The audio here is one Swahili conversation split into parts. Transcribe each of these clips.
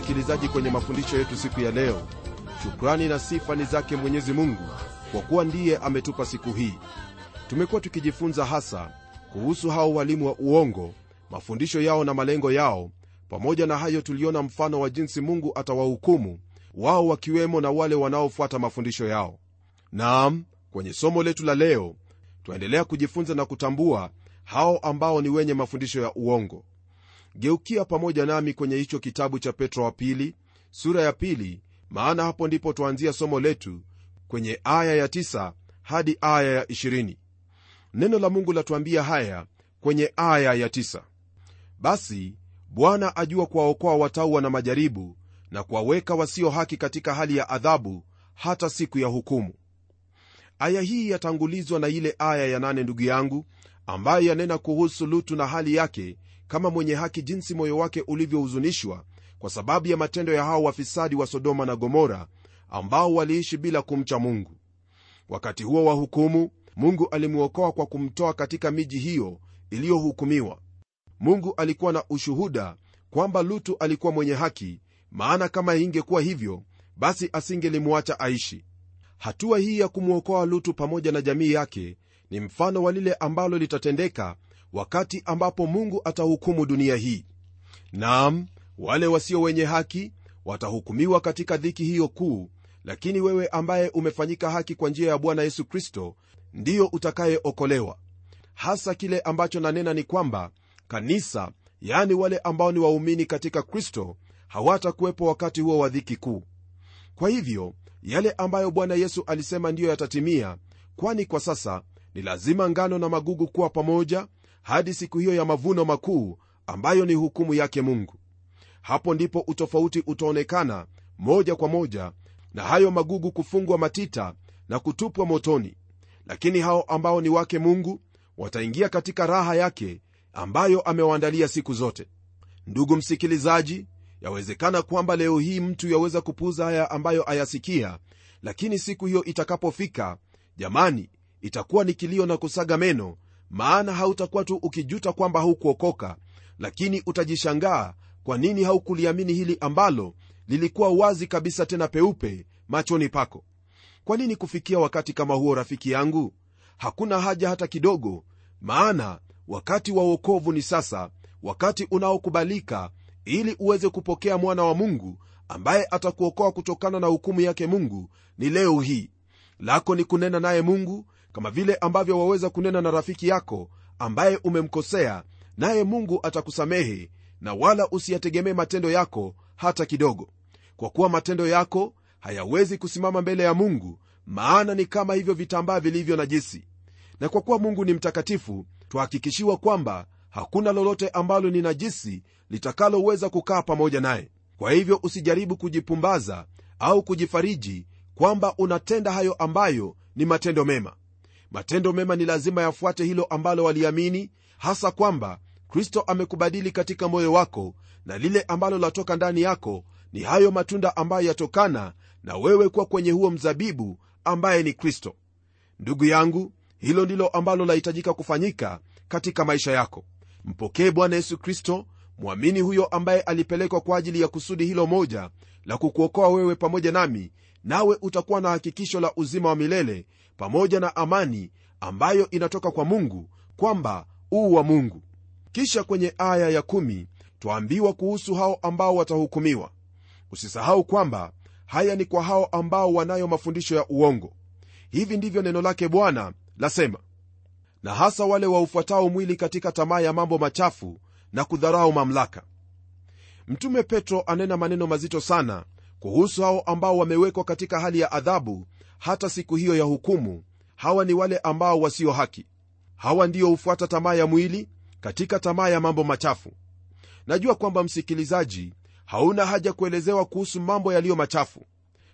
msikilizaji kwenye mafundisho yetu siku ya leo. Shukrani na sifa ni zake mwenyezi mungu kwa kuwa ndiye ametupa siku hii. Tumekuwa tukijifunza hasa kuhusu hao walimu wa uongo mafundisho yao na malengo yao. Pamoja na hayo tuliona mfano wa jinsi mungu atawahukumu wao wakiwemo na wale wanaofuata mafundisho yao. Naam kwenye somo letu la leo twaendelea kujifunza na kutambua hao ambao ni wenye mafundisho ya uongo geukia pamoja nami kwenye hicho kitabu cha petro wa pili sura ya pili maana hapo ndipo twaanzia somo letu kwenye aya ya 9 hadi aya ya 20 neno la mungu latuambia haya kwenye aya ya 9 basi bwana ajua kuwaokoa watauwa na majaribu na kuwaweka wasio haki katika hali ya adhabu hata siku ya hukumu. Aya hii yatangulizwa na ile aya ya 8 ndugu yangu ambayo yanena kuhusu lutu na hali yake kama mwenye haki jinsi moyo wake ulivyohuzunishwa kwa sababu ya matendo ya hao wafisadi wa sodoma na gomora ambao waliishi bila kumcha mungu. Wakati huo wa hukumu mungu alimwokoa kwa kumtoa katika miji hiyo iliyohukumiwa. Mungu alikuwa na ushuhuda kwamba lutu alikuwa mwenye haki maana kama ingekuwa hivyo basi asingelimwacha aishi. Hatua hii ya kumwokoa lutu pamoja na jamii yake ni mfano wa lile ambalo litatendeka wakati ambapo mungu atahukumu dunia hii. Naam wale wasio wenye haki watahukumiwa katika dhiki hiyo kuu lakini wewe ambaye umefanyika haki kwa njia ya bwana yesu kristo ndiyo utakayeokolewa. Hasa kile ambacho nanena ni kwamba kanisa yani wale ambao ni waumini katika kristo hawatakuwepo wakati huo wa dhiki kuu. Kwa hivyo yale ambayo bwana yesu alisema ndiyo yatatimia kwani kwa sasa ni lazima ngano na magugu kuwa pamoja hadi siku hiyo ya mavuno makuu ambayo ni hukumu yake mungu. Hapo ndipo utofauti utaonekana moja kwa moja na hayo magugu kufungwa matita na kutupwa motoni. Lakini hao ambao ni wake mungu wataingia katika raha yake ambayo amewaandalia siku zote. Ndugu msikilizaji yawezekana kwamba leo hii mtu yaweza kupuuza haya ambayo ayasikia lakini siku hiyo itakapofika jamani itakuwa ni kilio na kusaga meno maana hautakuwa tu ukijuta kwamba haukuokoka lakini utajishangaa kwa nini haukuliamini hili ambalo lilikuwa wazi kabisa tena peupe machoni pako. Kwa nini kufikia wakati kama huo rafiki yangu? Hakuna haja hata kidogo maana wakati wa uokovu ni sasa wakati unaokubalika ili uweze kupokea mwana wa mungu ambaye atakuokoa kutokana na hukumu yake mungu ni leo hii. Lako ni kunena naye mungu kama vile ambavyo waweza kunena na rafiki yako ambaye umemkosea naye mungu atakusamehe na wala usiyategemee matendo yako hata kidogo. Kwa kuwa matendo yako hayawezi kusimama mbele ya mungu maana ni kama hivyo vitambaa vilivyo najisi. Na kwa kuwa mungu ni mtakatifu twahakikishiwa kwamba hakuna lolote ambalo ni najisi litakaloweza kukaa pamoja naye. Kwa hivyo usijaribu kujipumbaza au kujifariji kwamba unatenda hayo ambayo ni matendo mema matendo mema ni lazima yafuate hilo ambalo waliamini hasa kwamba kristo amekubadili katika moyo wako na lile ambalo latoka ndani yako ni hayo matunda ambayo yatokana na wewe kuwa kwenye huo mzabibu ambaye ni kristo. Ndugu yangu hilo ndilo ambalo lahitajika kufanyika katika maisha yako. Mpokee bwana yesu kristo mwamini huyo ambaye alipelekwa kwa ajili ya kusudi hilo moja la kukuokoa wewe pamoja nami nawe utakuwa na hakikisho la uzima wa milele pamoja na amani ambayo inatoka kwa mungu kwamba uu wa mungu. Kisha kwenye aya ya 1 twaambiwa kuhusu hao ambao watahukumiwa. Usisahau kwamba haya ni kwa hao ambao wanayo mafundisho ya uongo. Hivi ndivyo neno lake bwana lasema. Na hasa wale waufuatao mwili katika tamaa ya mambo machafu na kudharau mamlaka. Mtume petro anena maneno mazito sana kuhusu hao ambao wamewekwa katika hali ya adhabu hata siku hiyo ya hukumu. Hawa ni wale ambao wasio haki. Hawa ndiyo hufuata tamaa ya mwili katika tamaa ya mambo machafu. Najua kwamba msikilizaji hauna haja kuelezewa kuhusu mambo yaliyo machafu.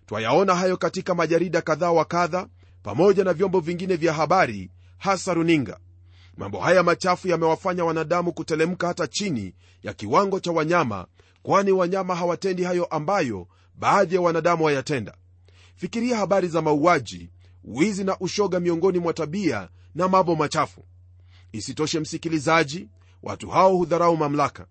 Twayaona hayo katika majarida kadhaa wa kadha pamoja na vyombo vingine vya habari hasa runinga. Mambo haya machafu yamewafanya wanadamu kutelemka hata chini ya kiwango cha wanyama kwani wanyama hawatendi hayo ambayo baadhi ya wanadamu wayatenda. Fikiria habari za mauaji wizi na ushoga miongoni mwa tabia na mambo machafu. Isitoshe msikilizaji watu hao hudharau mamlaka.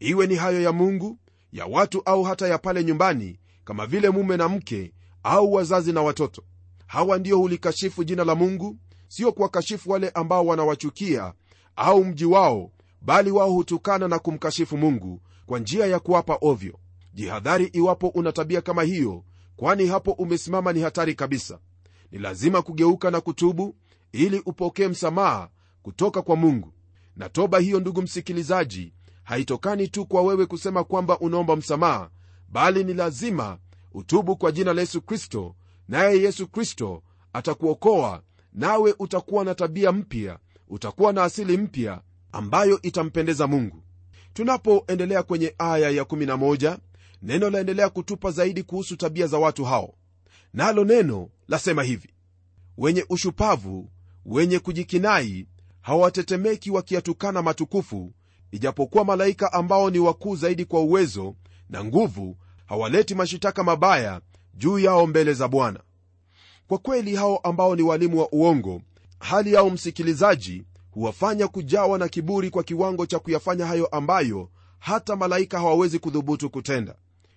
Iwe ni hayo ya mungu ya watu au hata ya pale nyumbani kama vile mume na mke au wazazi na watoto. Hawa ndio hulikashifu jina la mungu sio kuwakashifu wale ambao wanawachukia au mji wao bali wao hutukana na kumkashifu mungu kwa njia ya kuwapa ovyo jihadhari iwapo una tabia kama hiyo kwani hapo umesimama ni hatari kabisa. Ni lazima kugeuka na kutubu ili upokee msamaha kutoka kwa mungu. Na toba hiyo ndugu msikilizaji haitokani tu kwa wewe kusema kwamba unaomba msamaha bali ni lazima utubu kwa jina la yesu kristo naye yesu kristo atakuokoa nawe utakuwa na tabia mpya utakuwa na asili mpya ambayo itampendeza mungu. Tunapoendelea kwenye aya ya 11 neno laendelea kutupa zaidi kuhusu tabia za watu hao. Nalo neno lasema hivi wenye ushupavu wenye kujikinai hawatetemeki wakiyatukana matukufu ijapokuwa malaika ambao ni wakuu zaidi kwa uwezo na nguvu hawaleti mashitaka mabaya juu yao mbele za bwana. Kwa kweli hao ambao ni walimu wa uongo hali yao msikilizaji huwafanya kujawa na kiburi kwa kiwango cha kuyafanya hayo ambayo hata malaika hawawezi kudhubutu kutenda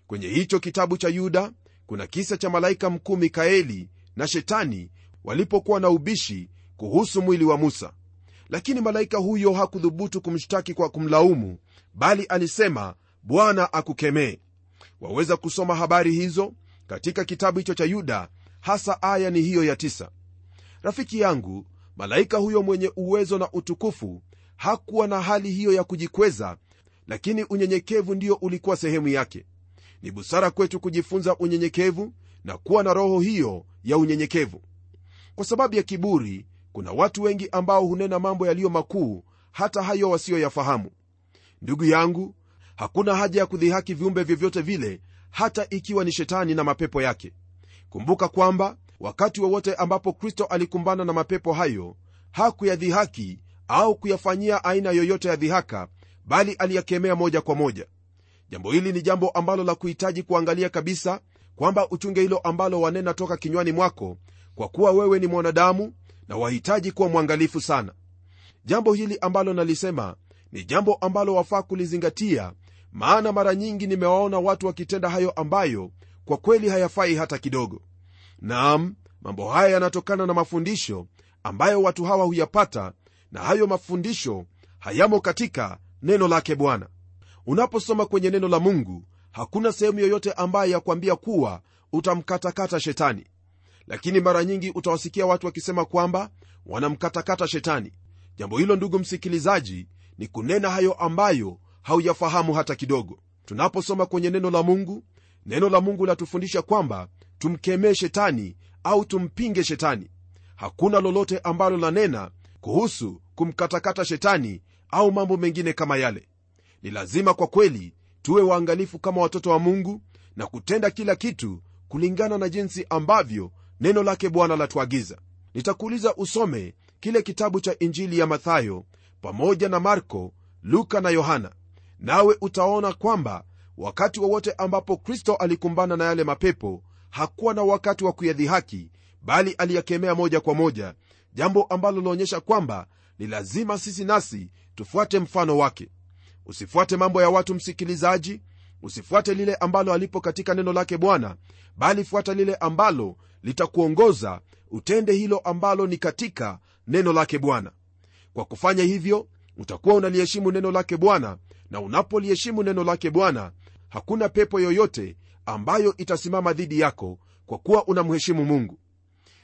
kwenye hicho kitabu cha yuda kuna kisa cha malaika mkuu mikaeli na shetani walipokuwa na ubishi kuhusu mwili wa musa. Lakini malaika huyo hakudhubutu kumshtaki kwa kumlaumu bali alisema bwana akukemee. Waweza kusoma habari hizo katika kitabu hicho cha yuda hasa aya ni hiyo ya tisa. rafiki yangu malaika huyo mwenye uwezo na utukufu hakuwa na hali hiyo ya kujikweza lakini unyenyekevu ndio ulikuwa sehemu yake ni busara kwetu kujifunza unyenyekevu na kuwa na roho hiyo ya unyenyekevu. Kwa sababu ya kiburi kuna watu wengi ambao hunena mambo yaliyo makuu hata hayo wasiyoyafahamu. Ndugu yangu hakuna haja ya kudhihaki viumbe vyovyote vile hata ikiwa ni shetani na mapepo yake. Kumbuka kwamba wakati wowote ambapo kristo alikumbana na mapepo hayo hakuyadhihaki au kuyafanyia aina yoyote ya dhihaka bali aliyakemea moja kwa moja jambo hili ni jambo ambalo la kuhitaji kuangalia kabisa kwamba uchunge hilo ambalo wanena toka kinywani mwako kwa kuwa wewe ni mwanadamu na wahitaji kuwa mwangalifu sana. Jambo hili ambalo nalisema ni jambo ambalo wafaa kulizingatia maana mara nyingi nimewaona watu wakitenda hayo ambayo kwa kweli hayafai hata kidogo. Naam mambo haya yanatokana na mafundisho ambayo watu hawa huyapata na hayo mafundisho hayamo katika neno lake bwana unaposoma kwenye neno la mungu hakuna sehemu yoyote ambayo yakwambia kuwa utamkatakata shetani. Lakini mara nyingi utawasikia watu wakisema kwamba wanamkatakata shetani. Jambo hilo ndugu msikilizaji ni kunena hayo ambayo hauyafahamu hata kidogo. Tunaposoma kwenye neno la mungu neno la mungu latufundisha kwamba tumkemee shetani au tumpinge shetani. Hakuna lolote ambalo lanena kuhusu kumkatakata shetani au mambo mengine kama yale ni lazima kwa kweli tuwe waangalifu kama watoto wa mungu na kutenda kila kitu kulingana na jinsi ambavyo neno lake bwana latuagiza nitakuuliza usome kile kitabu cha injili ya mathayo pamoja na marko luka na yohana. Nawe utaona kwamba wakati wowote wa ambapo kristo alikumbana na yale mapepo hakuwa na wakati wa kuyadhihaki bali aliyakemea moja kwa moja jambo ambalo linaonyesha kwamba ni lazima sisi nasi tufuate mfano wake usifuate mambo ya watu msikilizaji. Usifuate lile ambalo alipo katika neno lake bwana bali fuata lile ambalo litakuongoza utende hilo ambalo ni katika neno lake bwana. Kwa kufanya hivyo utakuwa unaliheshimu neno lake bwana na unapoliheshimu neno lake bwana hakuna pepo yoyote ambayo itasimama dhidi yako kwa kuwa unamheshimu mungu.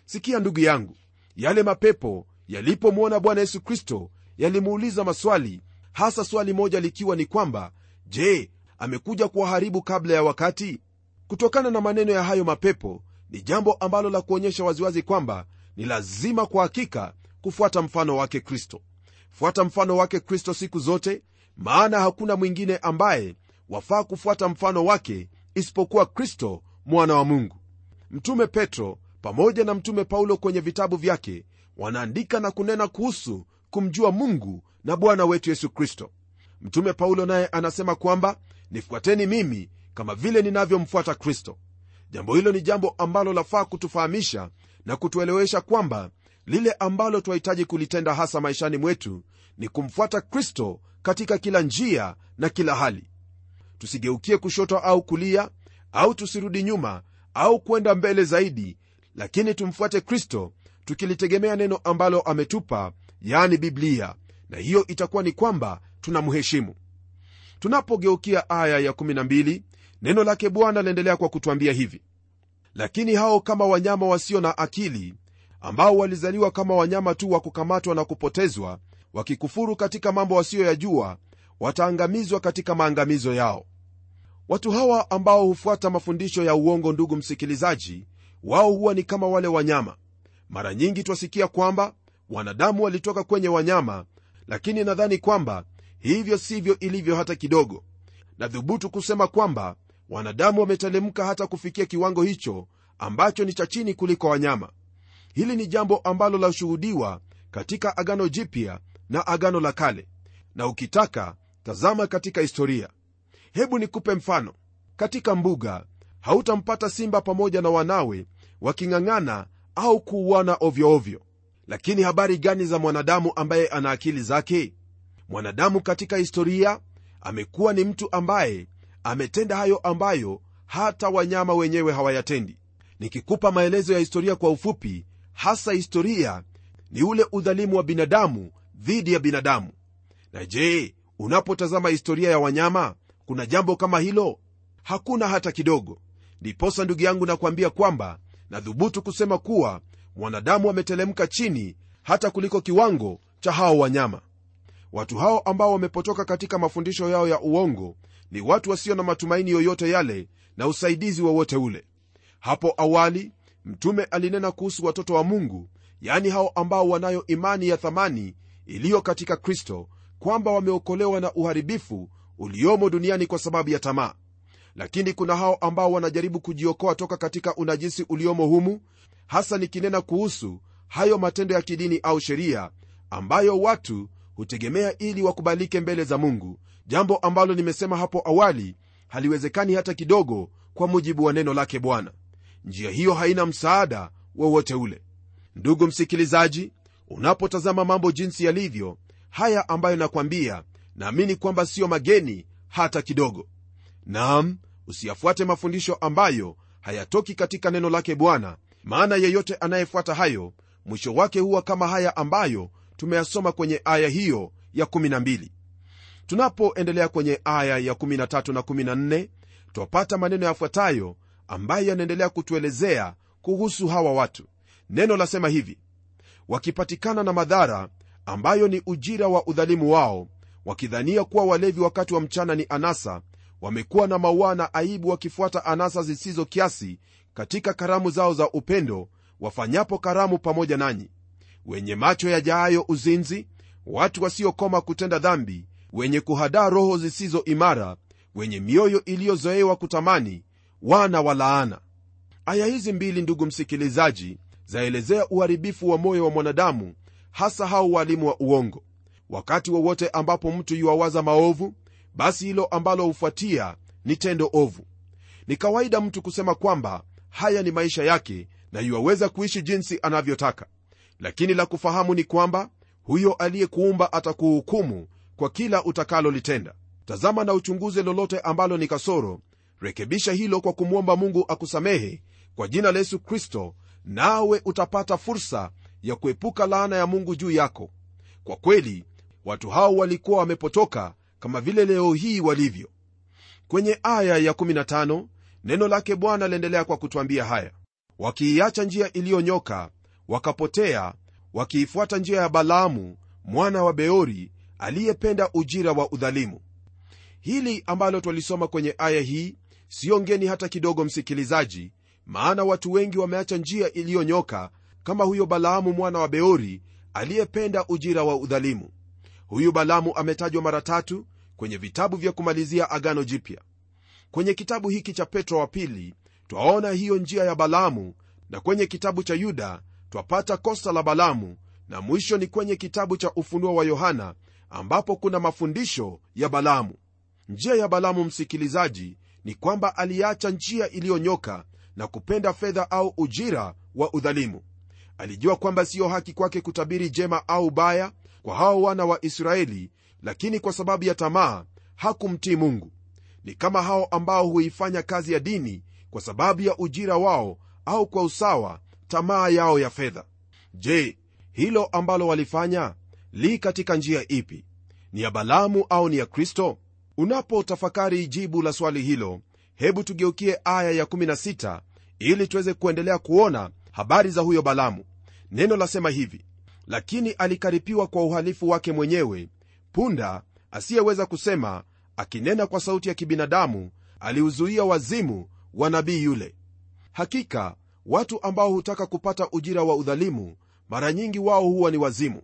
Sikia ndugu yangu yale mapepo yalipomwona bwana yesu kristo yalimuuliza maswali hasa swali moja likiwa ni kwamba je amekuja kuwaharibu kabla ya wakati? Kutokana na maneno ya hayo mapepo ni jambo ambalo la kuonyesha waziwazi kwamba ni lazima kwa hakika kufuata mfano wake kristo. Fuata mfano wake kristo siku zote maana hakuna mwingine ambaye wafaa kufuata mfano wake isipokuwa kristo mwana wa mungu. Mtume petro pamoja na mtume paulo kwenye vitabu vyake wanaandika na kunena kuhusu kumjua mungu na bwana wetu yesu kristo. Mtume paulo naye anasema kwamba nifuateni mimi kama vile ninavyomfuata kristo. Jambo hilo ni jambo ambalo lafaa kutufahamisha na kutuelewesha kwamba lile ambalo twahitaji kulitenda hasa maishani mwetu ni kumfuata kristo katika kila njia na kila hali. Tusigeukie kushoto au kulia au tusirudi nyuma au kwenda mbele zaidi lakini tumfuate kristo tukilitegemea neno ambalo ametupa yani biblia na hiyo itakuwa ni kwamba tunamheshimu. Tunapogeukia aya ya 12 neno lake bwana laendelea kwa kutwambia hivi. Lakini hao kama wanyama wasio na akili ambao walizaliwa kama wanyama tu wa kukamatwa na kupotezwa wakikufuru katika mambo wasiyoyajua wataangamizwa katika maangamizo yao. Watu hawa ambao hufuata mafundisho ya uongo ndugu msikilizaji wao huwa ni kama wale wanyama. Mara nyingi twasikia kwamba wanadamu walitoka kwenye wanyama lakini nadhani kwamba hivyo sivyo ilivyo hata kidogo. Nadhubutu kusema kwamba wanadamu wametelemka hata kufikia kiwango hicho ambacho ni cha chini kuliko wanyama. Hili ni jambo ambalo lashuhudiwa katika agano jipya na agano la kale. Na ukitaka tazama katika historia. Hebu nikupe mfano. Katika mbuga hautampata simba pamoja na wanawe waking'ang'ana au kuuana ovyoovyo lakini habari gani za mwanadamu ambaye ana akili zake? Mwanadamu katika historia amekuwa ni mtu ambaye ametenda hayo ambayo hata wanyama wenyewe hawayatendi. Nikikupa maelezo ya historia kwa ufupi hasa historia ni ule udhalimu wa binadamu dhidi ya binadamu. Na je unapotazama historia ya wanyama kuna jambo kama hilo? Hakuna hata kidogo. Ndiposa ndugu yangu nakwambia kwamba nadhubutu kusema kuwa mwanadamu wametelemka chini hata kuliko kiwango cha hao wanyama. Watu hao ambao wamepotoka katika mafundisho yao ya uongo ni watu wasio na matumaini yoyote yale na usaidizi wowote ule. Hapo awali mtume alinena kuhusu watoto wa mungu yaani hao ambao wanayo imani ya thamani iliyo katika kristo kwamba wameokolewa na uharibifu uliomo duniani kwa sababu ya tamaa lakini kuna hao ambao wanajaribu kujiokoa toka katika unajisi uliomo humu hasa nikinena kuhusu hayo matendo ya kidini au sheria ambayo watu hutegemea ili wakubalike mbele za mungu jambo ambalo nimesema hapo awali haliwezekani hata kidogo kwa mujibu wa neno lake bwana. Njia hiyo haina msaada wowote ule. Ndugu msikilizaji unapotazama mambo jinsi yalivyo haya ambayo nakwambia naamini kwamba siyo mageni hata kidogo naam usiyafuate mafundisho ambayo hayatoki katika neno lake bwana. Maana yeyote anayefuata hayo mwisho wake huwa kama haya ambayo tumeyasoma kwenye aya hiyo ya 12 tunapoendelea kwenye aya ya 13 na 14 twapata maneno yafuatayo ambayo yanaendelea kutuelezea kuhusu hawa watu. Neno lasema hivi wakipatikana na madhara ambayo ni ujira wa udhalimu wao wakidhania kuwa walevi wakati wa mchana ni anasa wamekuwa na maua na aibu wakifuata anasa zisizo kiasi katika karamu zao za upendo wafanyapo karamu pamoja nanyi. Wenye macho yajaayo uzinzi watu wasiokoma kutenda dhambi wenye kuhadaa roho zisizo imara wenye mioyo iliyozoewa kutamani wana wa laana. Aya hizi mbili ndugu msikilizaji zaelezea uharibifu wa moyo wa mwanadamu hasa hao walimu wa uongo. Wakati wowote wa ambapo mtu yuwawaza maovu basi hilo ambalo hufuatia ni tendo ovu. Ni kawaida mtu kusema kwamba haya ni maisha yake na yuwaweza kuishi jinsi anavyotaka. Lakini la kufahamu ni kwamba huyo aliyekuumba atakuhukumu kwa kila utakalolitenda. Tazama na uchunguze lolote ambalo ni kasoro rekebisha hilo kwa kumwomba mungu akusamehe kwa jina la yesu kristo nawe utapata fursa ya kuepuka laana ya mungu juu yako. Kwa kweli watu hao walikuwa wamepotoka kama vile leo hii walivyo. Kwenye aya ya 15 neno lake bwana liendelea kwa kutwambia haya. Wakiiacha njia iliyonyoka wakapotea wakiifuata njia ya balaamu mwana wa beori aliyependa ujira wa udhalimu. Hili ambalo twalisoma kwenye aya hii siyo ngeni hata kidogo msikilizaji maana watu wengi wameacha njia iliyonyoka kama huyo balaamu mwana wa beori aliyependa ujira wa udhalimu huyu balamu ametajwa mara tatu kwenye vitabu vya kumalizia agano jipya. Kwenye kitabu hiki cha petro wa pili twaona hiyo njia ya balamu na kwenye kitabu cha yuda twapata kosa la balamu na mwisho ni kwenye kitabu cha ufunuo wa yohana ambapo kuna mafundisho ya balamu. Njia ya balamu msikilizaji ni kwamba aliacha njia iliyonyoka na kupenda fedha au ujira wa udhalimu. Alijua kwamba siyo haki kwake kutabiri jema au baya kwa hao wana wa israeli lakini kwa sababu ya tamaa hakumtii mungu. Ni kama hao ambao huifanya kazi ya dini kwa sababu ya ujira wao au kwa usawa tamaa yao ya fedha. Je hilo ambalo walifanya li katika njia ipi? Ni ya balamu au ni ya kristo? Unapotafakari jibu la swali hilo hebu tugeukie aya ya16 ili tuweze kuendelea kuona habari za huyo balamu. Neno lasema hivi lakini alikaripiwa kwa uhalifu wake mwenyewe. Punda asiyeweza kusema akinena kwa sauti ya kibinadamu aliuzuia wazimu wa nabii yule. Hakika watu ambao hutaka kupata ujira wa udhalimu mara nyingi wao huwa ni wazimu.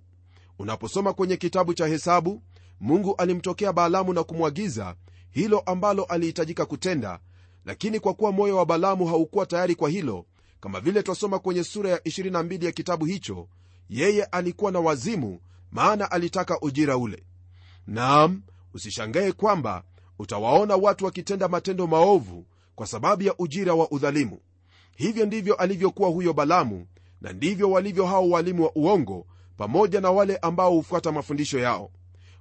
Unaposoma kwenye kitabu cha hesabu mungu alimtokea baalamu na kumwagiza hilo ambalo alihitajika kutenda lakini kwa kuwa moyo wa balamu haukuwa tayari kwa hilo kama vile twasoma kwenye sura ya 22 ya kitabu hicho yeye alikuwa na wazimu maana alitaka ujira ule. Naam usishangae kwamba utawaona watu wakitenda matendo maovu kwa sababu ya ujira wa udhalimu. Hivyo ndivyo alivyokuwa huyo balamu na ndivyo walivyo hao walimu wa uongo pamoja na wale ambao hufuata mafundisho yao.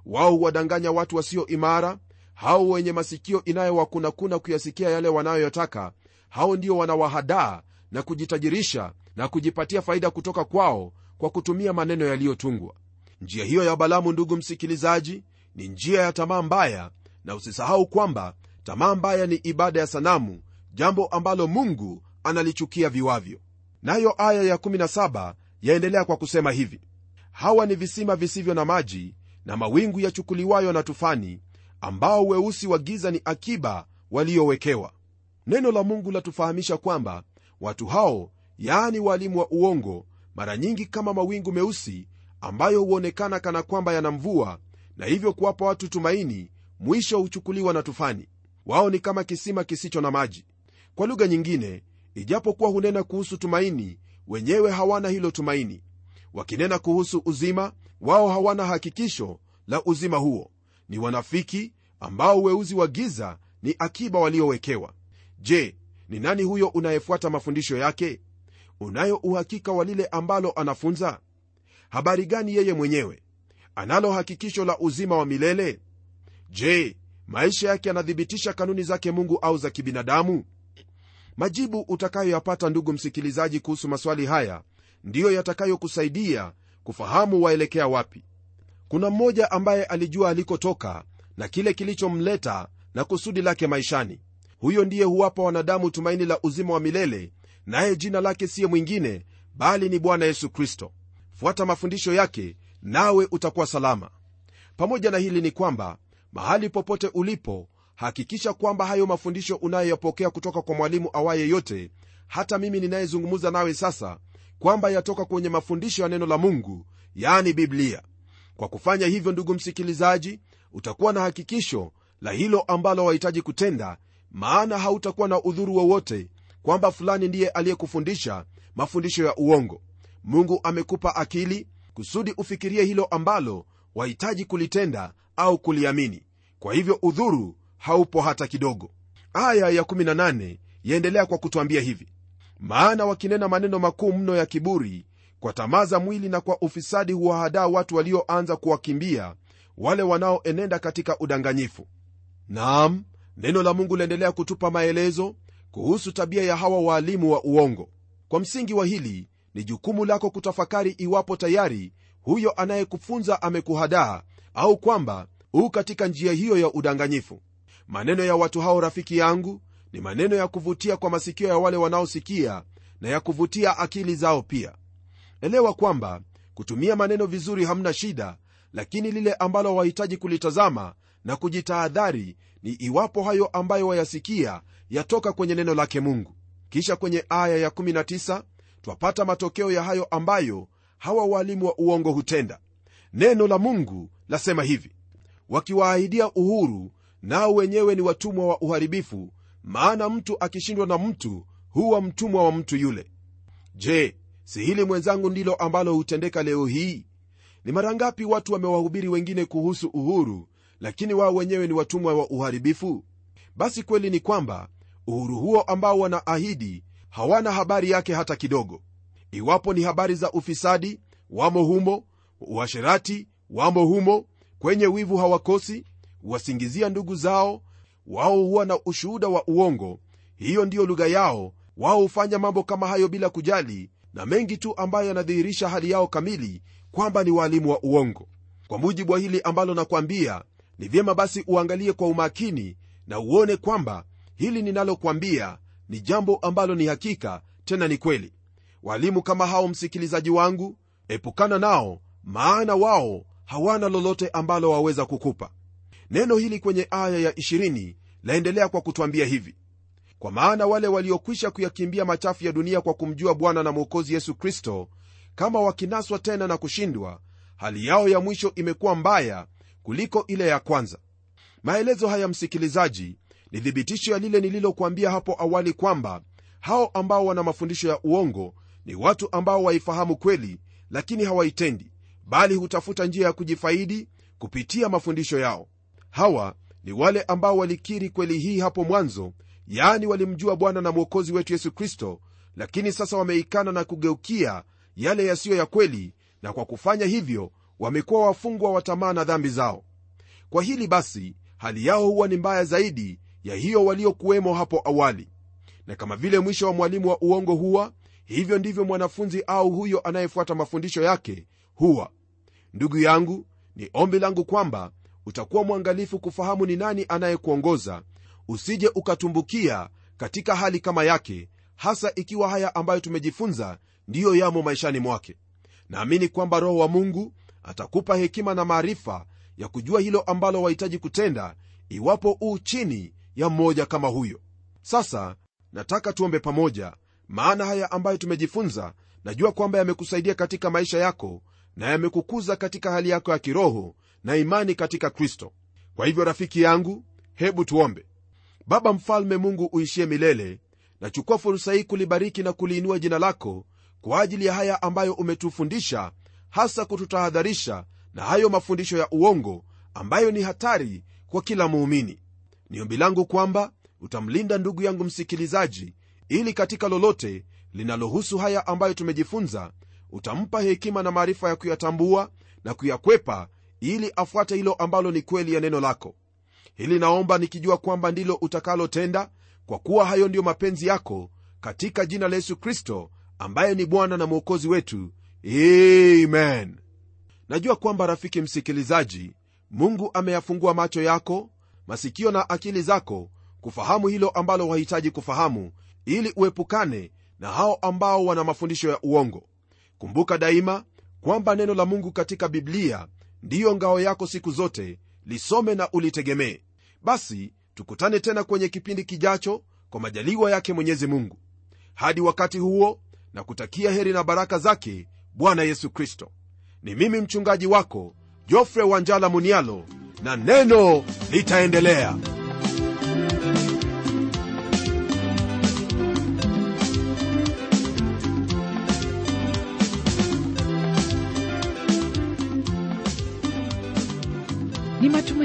Wao huwadanganya watu wasio imara hao wenye masikio inayowakunakuna kuyasikia yale wanayotaka hao ndio wanawahadaa na kujitajirisha na kujipatia faida kutoka kwao kwa kutumia maneno yaliyotungwa. Njia hiyo ya balamu ndugu msikilizaji ni njia ya tamaa mbaya na usisahau kwamba tamaa mbaya ni ibada ya sanamu jambo ambalo mungu analichukia viwavyo. Nayo aya ya17 yaendelea kwa kusema hivi hawa ni visima visivyo na maji na mawingu yachukuliwayo na tufani ambao weusi wa giza ni akiba waliowekewa. Neno la mungu latufahamisha kwamba watu hao yaani walimu wa uongo mara nyingi kama mawingu meusi ambayo huonekana kana kwamba yana mvua na hivyo kuwapa watu tumaini mwisho huchukuliwa na tufani. Wao ni kama kisima kisicho na maji. Kwa lugha nyingine ijapokuwa hunena kuhusu tumaini wenyewe hawana hilo tumaini. Wakinena kuhusu uzima wao hawana hakikisho la uzima huo. Ni wanafiki ambao weuzi wa giza ni akiba waliowekewa. Je ni nani huyo unayefuata mafundisho yake unayo uhakika wa lile ambalo anafunza? Habari gani yeye mwenyewe? Analo hakikisho la uzima wa milele? Je maisha yake yanathibitisha kanuni zake mungu au za kibinadamu? Majibu utakayoyapata ndugu msikilizaji kuhusu maswali haya ndiyo yatakayokusaidia kufahamu waelekea wapi. Kuna mmoja ambaye alijua alikotoka na kile kilichomleta na kusudi lake maishani. Huyo ndiye huwapa wanadamu tumaini la uzima wa milele naye jina lake siye mwingine bali ni bwana yesu kristo. Fuata mafundisho yake nawe utakuwa salama. Pamoja na hili ni kwamba mahali popote ulipo hakikisha kwamba hayo mafundisho unayoyapokea kutoka kwa mwalimu awaye yote hata mimi ninayezungumza nawe sasa kwamba yatoka kwenye mafundisho ya neno la mungu yani biblia. Kwa kufanya hivyo ndugu msikilizaji utakuwa na hakikisho la hilo ambalo wahitaji kutenda maana hautakuwa na udhuru wowote kwamba fulani ndiye aliyekufundisha mafundisho ya uongo. Mungu amekupa akili kusudi ufikirie hilo ambalo wahitaji kulitenda au kuliamini. Kwa hivyo udhuru haupo hata kidogo. Aya ya18 yaendelea kwa kutwambia hivi. Maana wakinena maneno makuu mno ya kiburi kwa tamaa za mwili na kwa ufisadi huwahadaa watu walioanza kuwakimbia wale wanaoenenda katika udanganyifu. Naam neno la mungu laendelea kutupa maelezo kuhusu tabia ya hawa waalimu wa uongo. Kwa msingi wa hili ni jukumu lako kutafakari iwapo tayari huyo anayekufunza amekuhadaa au kwamba huu katika njia hiyo ya udanganyifu. Maneno ya watu hao rafiki yangu ni maneno ya kuvutia kwa masikio ya wale wanaosikia na ya kuvutia akili zao pia. Elewa kwamba kutumia maneno vizuri hamna shida lakini lile ambalo wahitaji kulitazama na kujitahadhari ni iwapo hayo ambayo wayasikia yatoka kwenye neno lake mungu. Kisha kwenye aya ya19 twapata matokeo ya hayo ambayo hawa waalimu wa uongo hutenda. Neno la mungu lasema hivi wakiwaahidia uhuru nao wenyewe ni watumwa wa uharibifu maana mtu akishindwa na mtu huwa mtumwa wa mtu yule. Je si hili mwenzangu ndilo ambalo hutendeka leo hii? Ni mara ngapi watu wamewahubiri wengine kuhusu uhuru lakini wao wenyewe ni watumwa wa uharibifu? Basi kweli ni kwamba uhuru huo ambao wanaahidi hawana habari yake hata kidogo. Iwapo ni habari za ufisadi wamo humo uasherati wamo humo kwenye wivu hawakosi wasingizia ndugu zao wao huwa na ushuhuda wa uongo. Hiyo ndiyo lugha yao wao hufanya mambo kama hayo bila kujali na mengi tu ambayo yanadhihirisha hali yao kamili kwamba ni waalimu wa uongo. Kwa mujibu wa hili ambalo nakwambia ni vyema basi uangalie kwa umakini na uone kwamba hili ninalokwambia ni jambo ambalo ni hakika tena ni kweli. Walimu kama hao msikilizaji wangu epukana nao maana wao hawana lolote ambalo waweza kukupa. Neno hili kwenye aya ya 20 laendelea kwa kutwambia hivi. Kwa maana wale waliokwisha kuyakimbia machafu ya dunia kwa kumjua bwana na mwokozi yesu kristo kama wakinaswa tena na kushindwa hali yao ya mwisho imekuwa mbaya kuliko ile ya kwanza. Maelezo haya msikilizaji ni thibitisho ya lile nililokuambia hapo awali kwamba hao ambao wana mafundisho ya uongo ni watu ambao waifahamu kweli lakini hawaitendi bali hutafuta njia ya kujifaidi kupitia mafundisho yao. Hawa ni wale ambao walikiri kweli hii hapo mwanzo yaani walimjua bwana na mwokozi wetu yesu kristo lakini sasa wameikana na kugeukia yale yasiyo ya kweli na kwa kufanya hivyo wamekuwa wafungwa wa tamaa na dhambi zao. Kwa hili basi hali yao huwa ni mbaya zaidi ya hiyo waliokuwemo hapo awali. Na kama vile mwisho wa mwalimu wa uongo huwa hivyo ndivyo mwanafunzi au huyo anayefuata mafundisho yake huwa. Ndugu yangu ni ombi langu kwamba utakuwa mwangalifu kufahamu ni nani anayekuongoza. Usije ukatumbukia katika hali kama yake hasa ikiwa haya ambayo tumejifunza ndiyo yamo maishani mwake. Naamini kwamba roho wa mungu atakupa hekima na maarifa ya kujua hilo ambalo wahitaji kutenda iwapo uu chini ya mmoja kama huyo. Sasa nataka tuombe pamoja maana haya ambayo tumejifunza najua kwamba yamekusaidia katika maisha yako na yamekukuza katika hali yako ya kiroho na imani katika kristo. Kwa hivyo rafiki yangu hebu tuombe. Baba mfalme mungu uishie milele nachukua fursa hii kulibariki na kuliinua jina lako kwa ajili ya haya ambayo umetufundisha hasa kututahadharisha na hayo mafundisho ya uongo ambayo ni hatari kwa kila muumini. Ni ombi langu kwamba utamlinda ndugu yangu msikilizaji ili katika lolote linalohusu haya ambayo tumejifunza utampa hekima na maarifa ya kuyatambua na kuyakwepa ili afuate hilo ambalo ni kweli ya neno lako. Hili naomba nikijua kwamba ndilo utakalotenda kwa kuwa hayo ndiyo mapenzi yako katika jina la yesu kristo ambaye ni bwana na mwokozi wetu amen. Najua kwamba rafiki msikilizaji mungu ameyafungua macho yako masikio na akili zako kufahamu hilo ambalo wahitaji kufahamu ili uepukane na hao ambao wana mafundisho ya uongo. Kumbuka daima kwamba neno la mungu katika biblia ndiyo ngao yako siku zote lisome na ulitegemee. Basi tukutane tena kwenye kipindi kijacho kwa majaliwa yake mwenyezi mungu. Hadi wakati huo na kutakia heri na baraka zake bwana yesu kristo. Ni mimi mchungaji wako jofre wanjala munialo na neno litaendelea